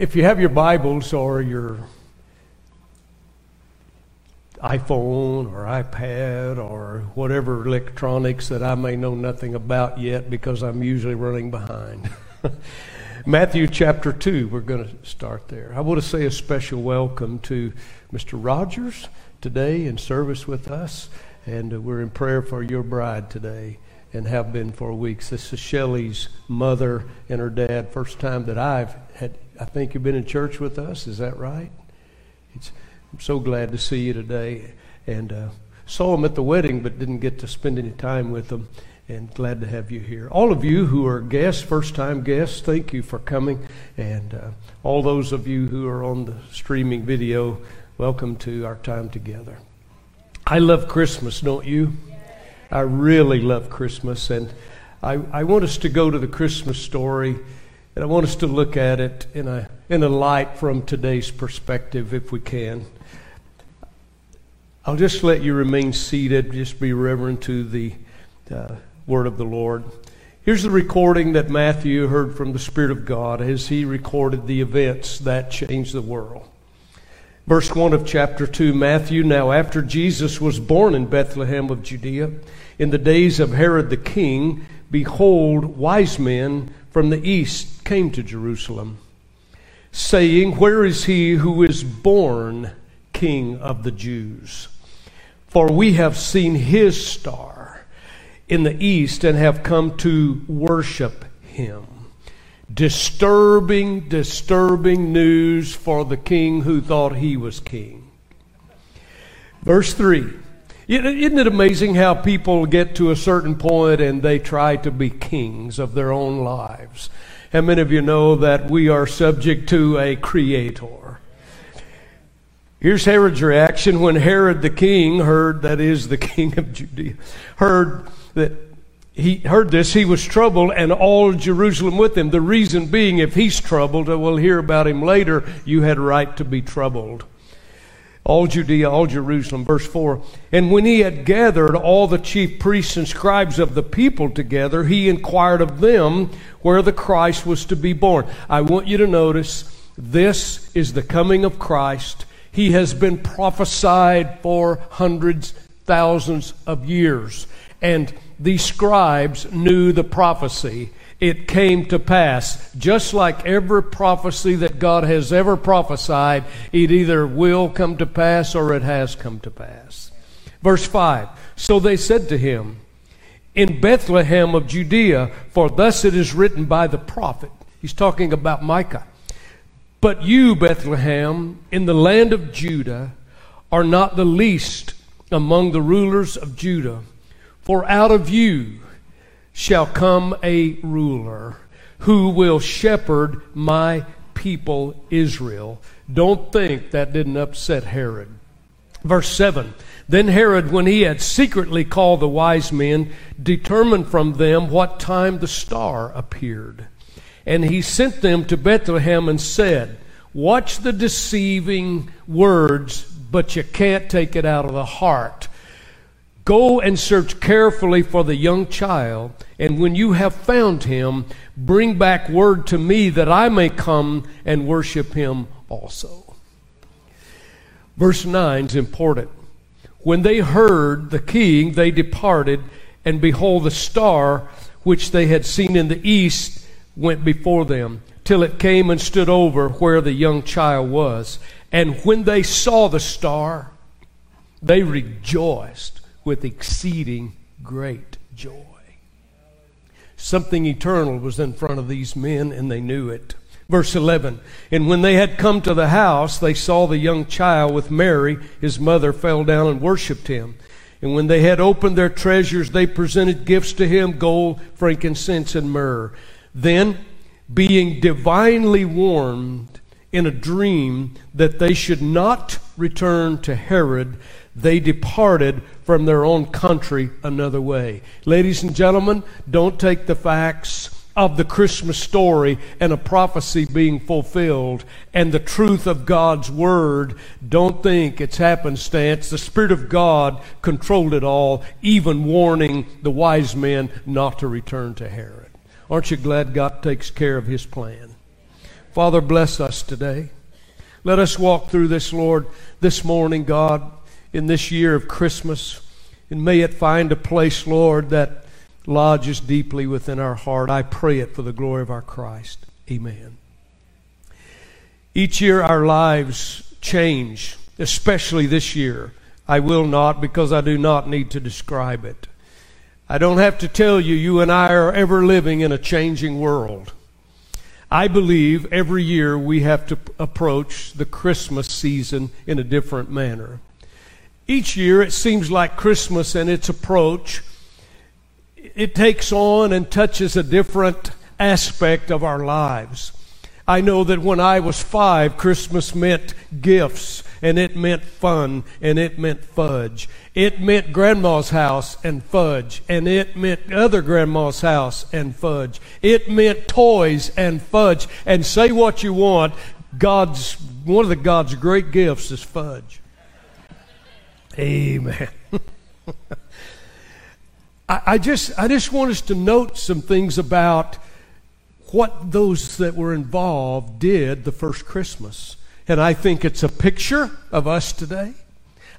if you have your Bibles or your iPhone or iPad or whatever electronics that I may know nothing about yet because I'm usually running behind. Matthew chapter 2, we're going to start there. I want to say a special welcome to Mr. Rogers today in service with us, and we're in prayer for your bride today and have been for weeks. This is Shelley's mother and her dad, first time that I've had I think you've been in church with us. Is that right? It's, I'm so glad to see you today. And uh, saw them at the wedding, but didn't get to spend any time with them. And glad to have you here. All of you who are guests, first time guests, thank you for coming. And uh, all those of you who are on the streaming video, welcome to our time together. I love Christmas, don't you? I really love Christmas. And I, I want us to go to the Christmas story and I want us to look at it in a, in a light from today's perspective, if we can. I'll just let you remain seated, just be reverent to the uh, word of the Lord. Here's the recording that Matthew heard from the Spirit of God as he recorded the events that changed the world. Verse 1 of chapter 2 Matthew, now after Jesus was born in Bethlehem of Judea, in the days of Herod the king, behold, wise men from the east came to Jerusalem, saying, Where is he who is born King of the Jews? For we have seen his star in the east and have come to worship him. Disturbing, disturbing news for the king who thought he was king. Verse 3 isn't it amazing how people get to a certain point and they try to be kings of their own lives? How many of you know that we are subject to a creator? Here's Herod's reaction when Herod the king heard, that is the king of Judea, heard that he heard this, he was troubled, and all Jerusalem with him. The reason being, if he's troubled, we'll hear about him later, you had right to be troubled all Judea, all Jerusalem. Verse 4 And when he had gathered all the chief priests and scribes of the people together, he inquired of them where the Christ was to be born. I want you to notice this is the coming of Christ. He has been prophesied for hundreds, thousands of years. And these scribes knew the prophecy it came to pass. Just like every prophecy that God has ever prophesied, it either will come to pass or it has come to pass. Verse 5 So they said to him, In Bethlehem of Judea, for thus it is written by the prophet. He's talking about Micah. But you, Bethlehem, in the land of Judah, are not the least among the rulers of Judah, for out of you shall come a ruler who will shepherd my people Israel. Don't think that didn't upset Herod. Verse 7 Then Herod, when he had secretly called the wise men, determined from them what time the star appeared. And he sent them to Bethlehem and said, Watch the deceiving words, but you can't take it out of the heart. Go and search carefully for the young child, and when you have found him, bring back word to me that I may come and worship him also. Verse 9 is important. When they heard the king, they departed, and behold, the star which they had seen in the east went before them, till it came and stood over where the young child was. And when they saw the star, they rejoiced with exceeding great joy. Something eternal was in front of these men, and they knew it. Verse 11 And when they had come to the house, they saw the young child with Mary, his mother, fell down and worshipped him. And when they had opened their treasures, they presented gifts to him gold, frankincense, and myrrh. Then, being divinely warned in a dream that they should not return to Herod, they departed from their own country another way. Ladies and gentlemen, don't take the facts of the Christmas story and a prophecy being fulfilled and the truth of God's Word. Don't think it's happenstance. The Spirit of God controlled it all, even warning the wise men not to return to Herod. Aren't you glad God takes care of His plan? Father, bless us today. Let us walk through this, Lord, this morning, God, in this year of Christmas. And may it find a place, Lord, that lodges deeply within our heart. I pray it for the glory of our Christ. Amen. Each year our lives change, especially this year. I will not because I do not need to describe it. I don't have to tell you, you and I are ever living in a changing world. I believe every year we have to approach the Christmas season in a different manner. Each year it seems like Christmas and its approach, it takes on and touches a different aspect of our lives. I know that when I was five, Christmas meant gifts, and it meant fun, and it meant fudge. It meant grandma's house and fudge, and it meant other grandma's house and fudge. It meant toys and fudge. And say what you want, God's one of the God's great gifts is fudge. Amen. I, I just I just want us to note some things about what those that were involved did the first Christmas. And I think it's a picture of us today.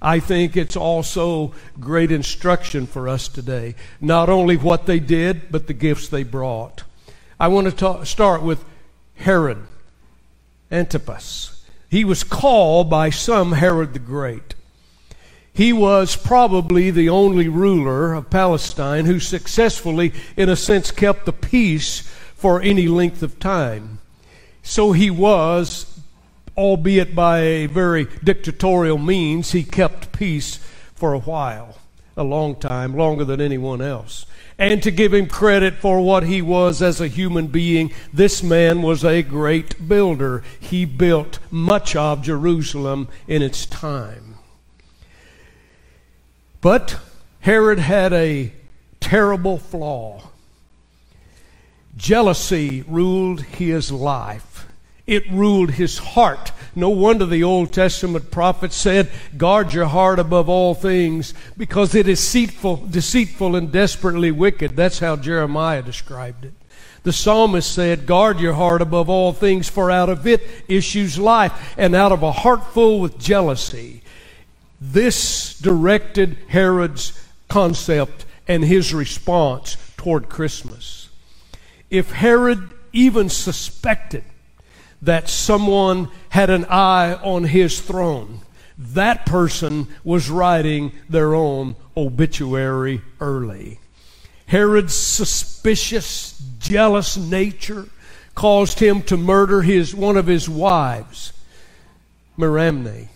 I think it's also great instruction for us today. Not only what they did, but the gifts they brought. I want to talk, start with Herod Antipas. He was called by some Herod the Great. He was probably the only ruler of Palestine who successfully, in a sense, kept the peace for any length of time. So he was, albeit by a very dictatorial means, he kept peace for a while, a long time, longer than anyone else. And to give him credit for what he was as a human being, this man was a great builder. He built much of Jerusalem in its time. But Herod had a terrible flaw. Jealousy ruled his life. It ruled his heart. No wonder the Old Testament prophet said, Guard your heart above all things, because it is deceitful, deceitful and desperately wicked. That's how Jeremiah described it. The psalmist said, Guard your heart above all things, for out of it issues life, and out of a heart full with jealousy. This directed Herod's concept and his response toward Christmas if Herod even suspected that someone had an eye on his throne, that person was writing their own obituary early. Herod's suspicious, jealous nature caused him to murder his, one of his wives, Mariamne,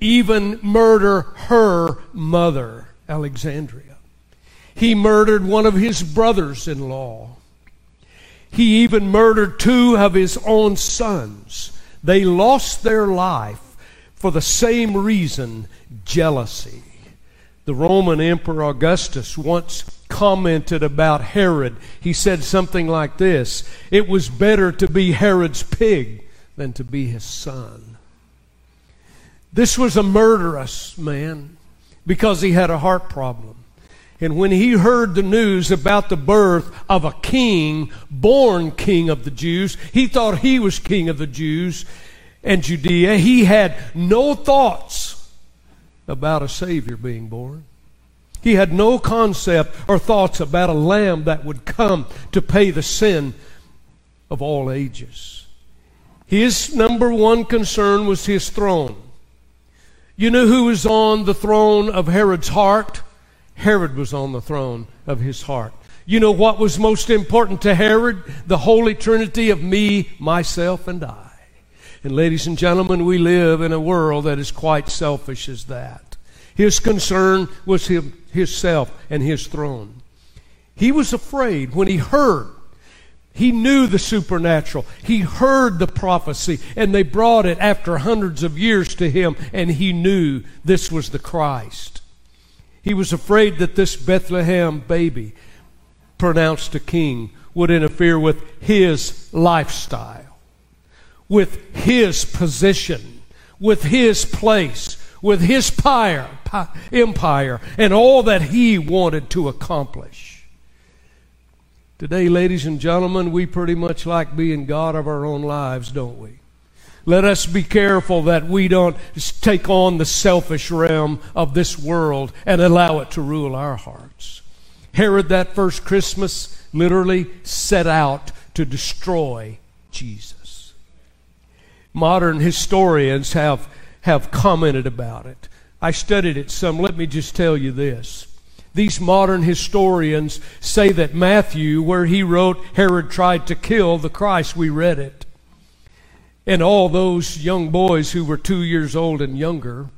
even murder her mother, Alexandria. He murdered one of his brothers in law. He even murdered two of his own sons. They lost their life for the same reason jealousy. The Roman Emperor Augustus once commented about Herod. He said something like this It was better to be Herod's pig than to be his son. This was a murderous man because he had a heart problem. And when he heard the news about the birth of a king, born king of the Jews, he thought he was king of the Jews and Judea. He had no thoughts about a Savior being born. He had no concept or thoughts about a lamb that would come to pay the sin of all ages. His number one concern was his throne. You know who was on the throne of Herod's heart? Herod was on the throne of his heart. You know what was most important to Herod? The Holy Trinity of me, myself, and I. And ladies and gentlemen, we live in a world that is quite selfish as that. His concern was him, himself and his throne. He was afraid when he heard. He knew the supernatural. He heard the prophecy, and they brought it after hundreds of years to him, and he knew this was the Christ. He was afraid that this Bethlehem baby, pronounced a king, would interfere with his lifestyle, with his position, with his place, with his pyre, empire, and all that he wanted to accomplish. Today, ladies and gentlemen, we pretty much like being God of our own lives, don't we? Let us be careful that we don't take on the selfish realm of this world and allow it to rule our hearts. Herod, that first Christmas, literally set out to destroy Jesus. Modern historians have, have commented about it. I studied it some. Let me just tell you this. These modern historians say that Matthew, where he wrote, Herod tried to kill the Christ, we read it and all those young boys who were two years old and younger.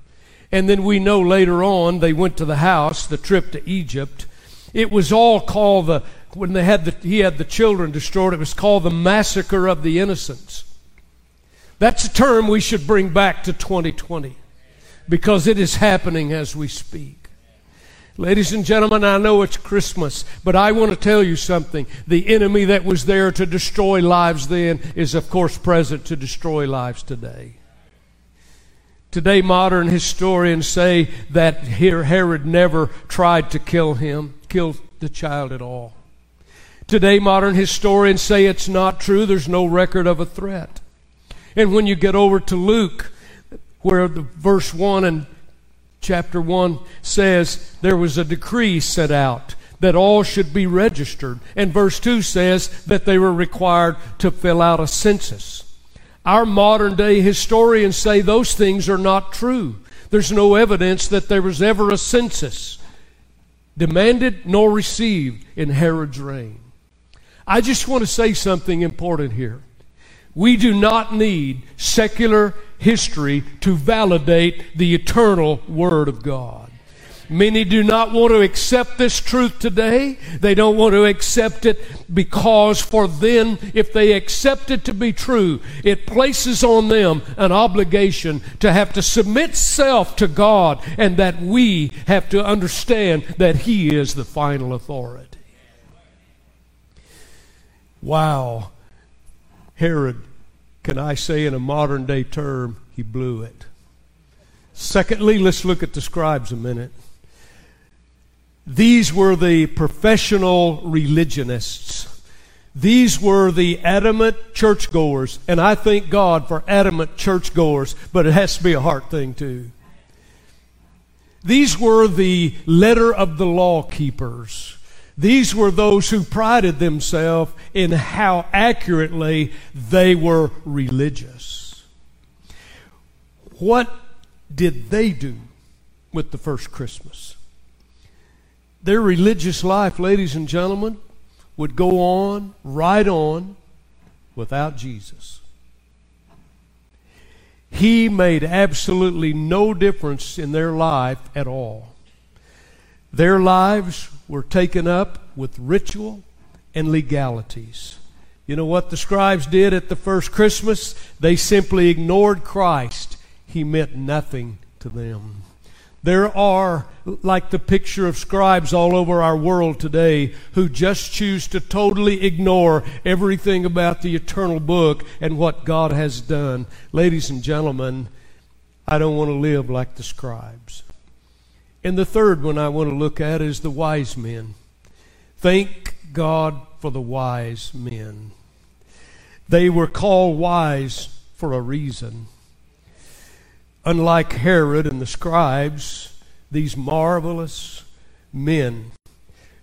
And then we know later on they went to the house, the trip to Egypt. It was all called the, when they had the, he had the children destroyed, it was called the massacre of the innocents. That's a term we should bring back to 2020 because it is happening as we speak. Ladies and gentlemen, I know it's Christmas, but I want to tell you something. The enemy that was there to destroy lives then is, of course, present to destroy lives today. Today, modern historians say that Herod never tried to kill him, kill the child at all. Today, modern historians say it's not true. There's no record of a threat. And when you get over to Luke, where the verse 1 and chapter 1 says there was a decree set out that all should be registered. And verse 2 says that they were required to fill out a census. Our modern day historians say those things are not true. There's no evidence that there was ever a census demanded nor received in Herod's reign. I just want to say something important here. We do not need secular history to validate the eternal Word of God. Many do not want to accept this truth today. They don't want to accept it because for them, if they accept it to be true, it places on them an obligation to have to submit self to God and that we have to understand that He is the final authority. Wow. Herod can I say in a modern day term, he blew it. Secondly, let's look at the scribes a minute. These were the professional religionists. These were the adamant churchgoers, and I thank God for adamant churchgoers, but it has to be a heart thing too. These were the letter of the law keepers. These were those who prided themselves in how accurately they were religious. What did they do with the first Christmas? Their religious life, ladies and gentlemen, would go on, right on, without Jesus. He made absolutely no difference in their life at all. Their lives were taken up with ritual and legalities. You know what the scribes did at the first Christmas? They simply ignored Christ. He meant nothing to them. There are, like the picture of scribes all over our world today, who just choose to totally ignore everything about the eternal book and what God has done. Ladies and gentlemen, I don't want to live like the scribes. And the third one I want to look at is the wise men. Thank God for the wise men. They were called wise for a reason. Unlike Herod and the scribes, these marvelous men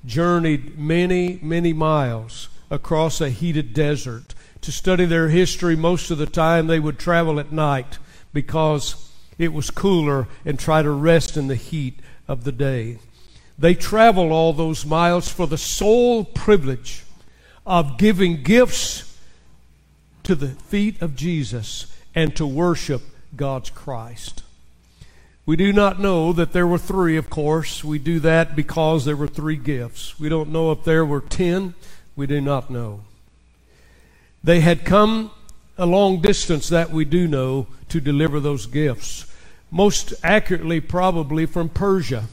journeyed many, many miles across a heated desert. To study their history, most of the time they would travel at night because it was cooler and try to rest in the heat of the day. They travel all those miles for the sole privilege of giving gifts to the feet of Jesus and to worship God's Christ. We do not know that there were three, of course. We do that because there were three gifts. We don't know if there were ten. We do not know. They had come a long distance, that we do know, to deliver those gifts most accurately probably from Persia.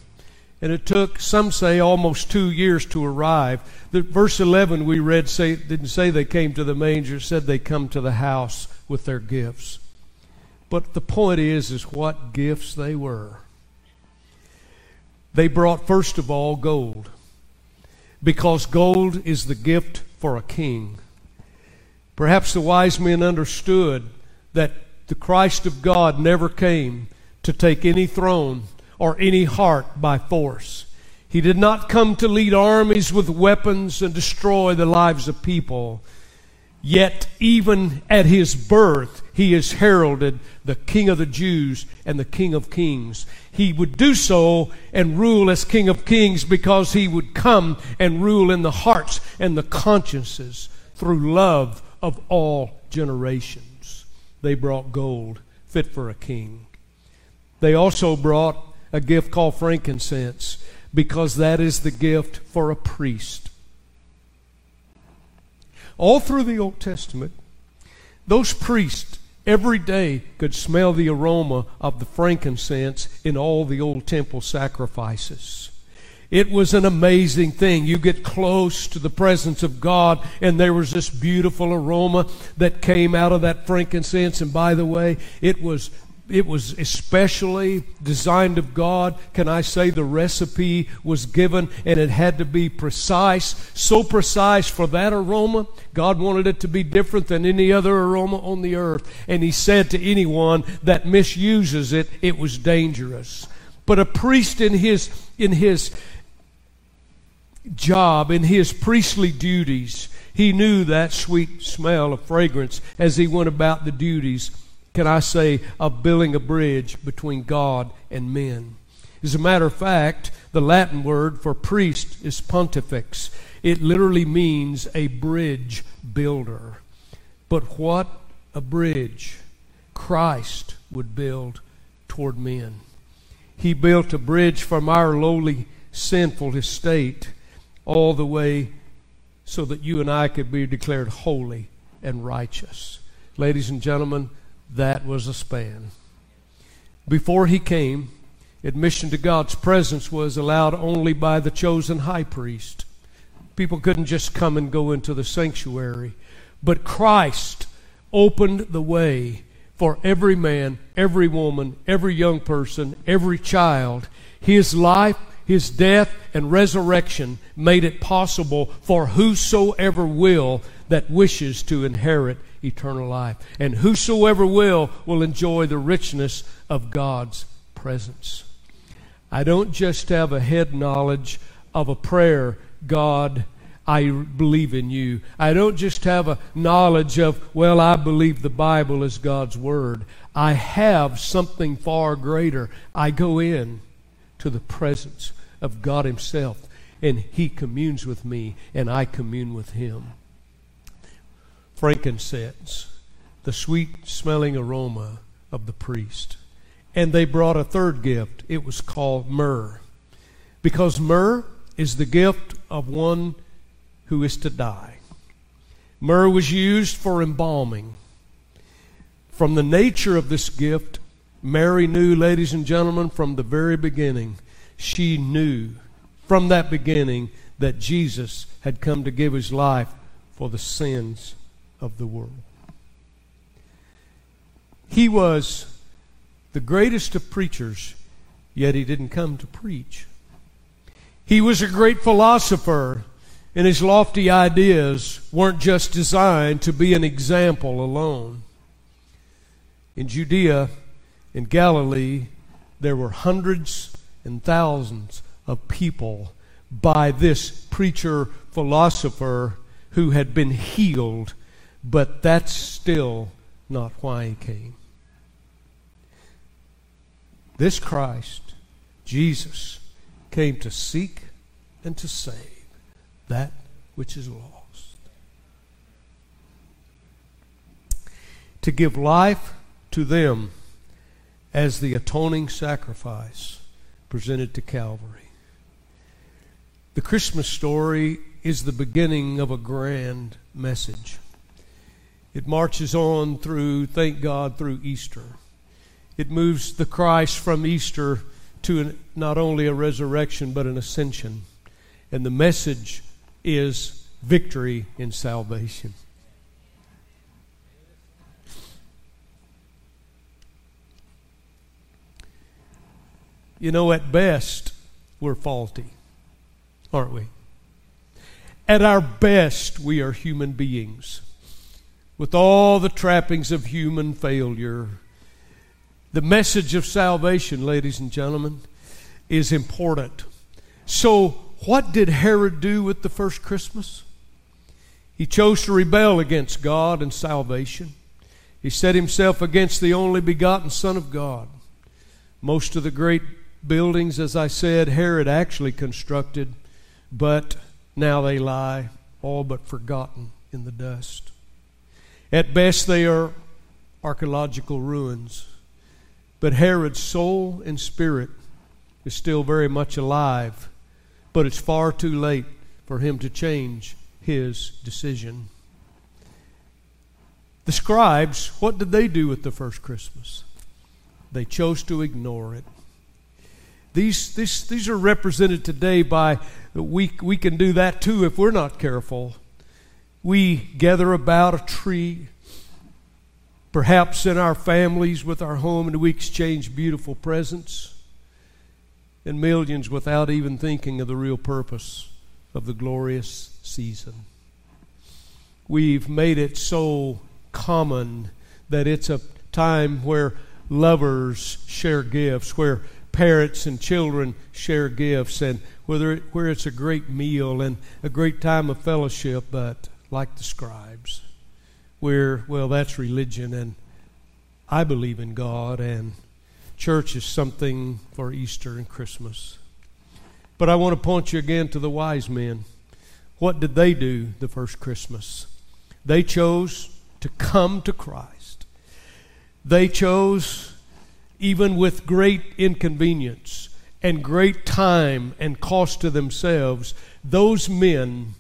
And it took, some say, almost two years to arrive. The verse 11 we read say, didn't say they came to the manger, said they come to the house with their gifts. But the point is, is what gifts they were. They brought, first of all, gold. because gold is the gift for a king. Perhaps the wise men understood that the Christ of God never came to take any throne or any heart by force. He did not come to lead armies with weapons and destroy the lives of people. Yet, even at his birth, he is heralded the King of the Jews and the King of Kings. He would do so and rule as King of Kings because he would come and rule in the hearts and the consciences through love of all generations. They brought gold fit for a king. They also brought a gift called frankincense because that is the gift for a priest. All through the Old Testament, those priests every day could smell the aroma of the frankincense in all the old temple sacrifices. It was an amazing thing. You get close to the presence of God, and there was this beautiful aroma that came out of that frankincense. And by the way, it was it was especially designed of God. Can I say the recipe was given and it had to be precise, so precise for that aroma. God wanted it to be different than any other aroma on the earth. And He said to anyone that misuses it, it was dangerous. But a priest in his, in his job, in his priestly duties, he knew that sweet smell of fragrance as he went about the duties can I say, of building a bridge between God and men. As a matter of fact, the Latin word for priest is pontifex. It literally means a bridge builder. But what a bridge Christ would build toward men. He built a bridge from our lowly, sinful estate all the way so that you and I could be declared holy and righteous. Ladies and gentlemen, that was a span. Before he came, admission to God's presence was allowed only by the chosen high priest. People couldn't just come and go into the sanctuary. But Christ opened the way for every man, every woman, every young person, every child. His life, his death, and resurrection made it possible for whosoever will that wishes to inherit eternal life. And whosoever will, will enjoy the richness of God's presence. I don't just have a head knowledge of a prayer, God, I believe in you. I don't just have a knowledge of, well, I believe the Bible is God's Word. I have something far greater. I go in to the presence of God Himself, and He communes with me, and I commune with Him frankincense, the sweet smelling aroma of the priest. And they brought a third gift. It was called myrrh. Because myrrh is the gift of one who is to die. Myrrh was used for embalming. From the nature of this gift, Mary knew, ladies and gentlemen, from the very beginning, she knew from that beginning that Jesus had come to give his life for the sins of the world. He was the greatest of preachers, yet he didn't come to preach. He was a great philosopher, and his lofty ideas weren't just designed to be an example alone. In Judea, in Galilee, there were hundreds and thousands of people by this preacher philosopher who had been healed but that's still not why he came. This Christ, Jesus, came to seek and to save that which is lost. To give life to them as the atoning sacrifice presented to Calvary. The Christmas story is the beginning of a grand message. It marches on through, thank God, through Easter. It moves the Christ from Easter to an, not only a resurrection, but an ascension. And the message is victory in salvation. You know, at best, we're faulty, aren't we? At our best, we are human beings with all the trappings of human failure. The message of salvation, ladies and gentlemen, is important. So, what did Herod do with the first Christmas? He chose to rebel against God and salvation. He set himself against the only begotten Son of God. Most of the great buildings, as I said, Herod actually constructed, but now they lie all but forgotten in the dust. At best, they are archaeological ruins, but Herod's soul and spirit is still very much alive, but it's far too late for him to change his decision. The scribes, what did they do with the first Christmas? They chose to ignore it. These, these, these are represented today by, we, we can do that too if we're not careful. We gather about a tree, perhaps in our families with our home, and we exchange beautiful presents and millions without even thinking of the real purpose of the glorious season. We've made it so common that it's a time where lovers share gifts, where parents and children share gifts, and whether it, where it's a great meal and a great time of fellowship, but like the scribes, where, well, that's religion, and I believe in God, and church is something for Easter and Christmas. But I want to point you again to the wise men. What did they do the first Christmas? They chose to come to Christ. They chose, even with great inconvenience and great time and cost to themselves, those men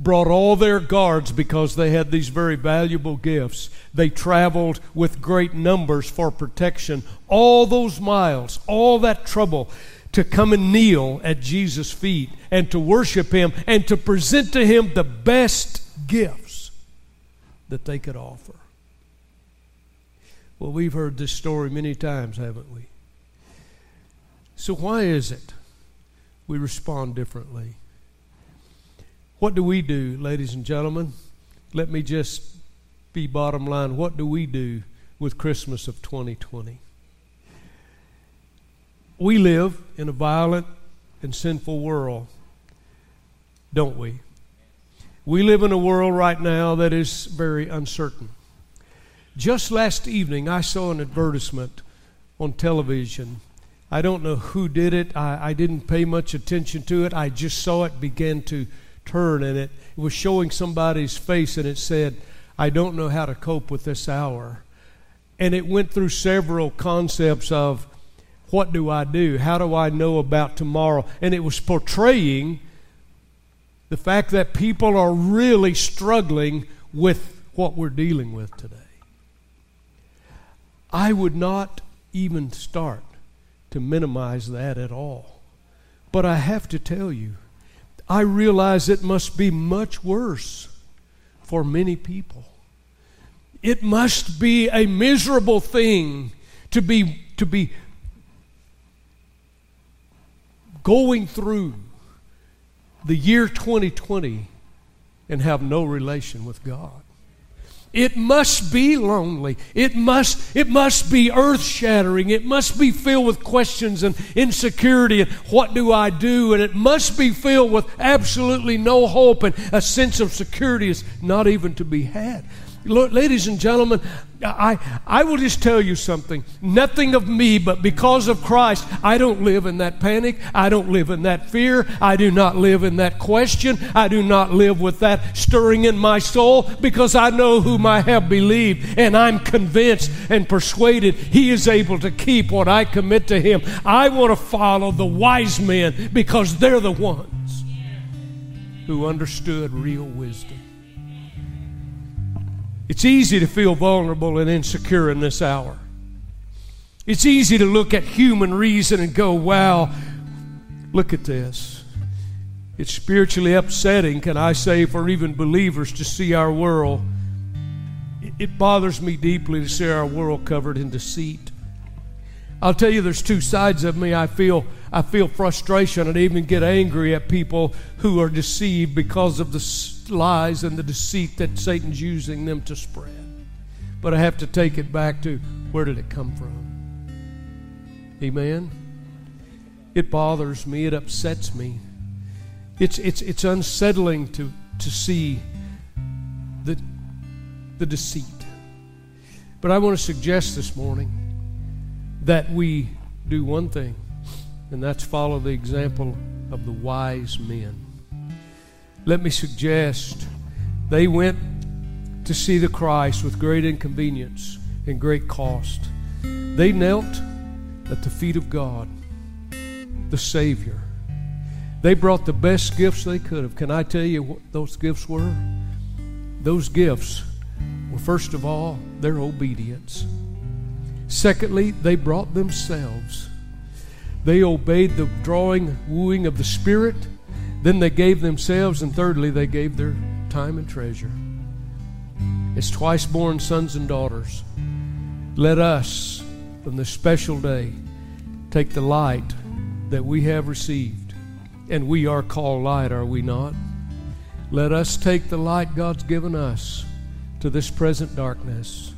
brought all their guards because they had these very valuable gifts. They traveled with great numbers for protection. All those miles, all that trouble to come and kneel at Jesus' feet and to worship Him and to present to Him the best gifts that they could offer. Well, we've heard this story many times, haven't we? So, why is it we respond differently? What do we do, ladies and gentlemen? Let me just be bottom line. What do we do with Christmas of 2020? We live in a violent and sinful world, don't we? We live in a world right now that is very uncertain. Just last evening, I saw an advertisement on television. I don't know who did it. I, I didn't pay much attention to it. I just saw it begin to turn and it, it was showing somebody's face and it said, I don't know how to cope with this hour. And it went through several concepts of what do I do? How do I know about tomorrow? And it was portraying the fact that people are really struggling with what we're dealing with today. I would not even start to minimize that at all. But I have to tell you, I realize it must be much worse for many people. It must be a miserable thing to be, to be going through the year 2020 and have no relation with God. It must be lonely. It must, it must be earth shattering. It must be filled with questions and insecurity and what do I do? And it must be filled with absolutely no hope and a sense of security is not even to be had. Ladies and gentlemen, I, I will just tell you something. Nothing of me, but because of Christ, I don't live in that panic. I don't live in that fear. I do not live in that question. I do not live with that stirring in my soul because I know whom I have believed and I'm convinced and persuaded He is able to keep what I commit to Him. I want to follow the wise men because they're the ones who understood real wisdom. It's easy to feel vulnerable and insecure in this hour. It's easy to look at human reason and go, wow, look at this. It's spiritually upsetting, can I say, for even believers to see our world. It bothers me deeply to see our world covered in deceit. I'll tell you, there's two sides of me. I feel, I feel frustration and even get angry at people who are deceived because of the lies and the deceit that Satan's using them to spread. But I have to take it back to where did it come from? Amen. It bothers me. It upsets me. It's, it's, it's unsettling to, to see the, the deceit. But I want to suggest this morning that we do one thing, and that's follow the example of the wise men. Let me suggest they went to see the Christ with great inconvenience and great cost. They knelt at the feet of God, the Savior. They brought the best gifts they could have. Can I tell you what those gifts were? Those gifts were, first of all, their obedience. Secondly, they brought themselves. They obeyed the drawing, wooing of the Spirit. Then they gave themselves. And thirdly, they gave their time and treasure. As twice born sons and daughters, let us, on this special day, take the light that we have received. And we are called light, are we not? Let us take the light God's given us to this present darkness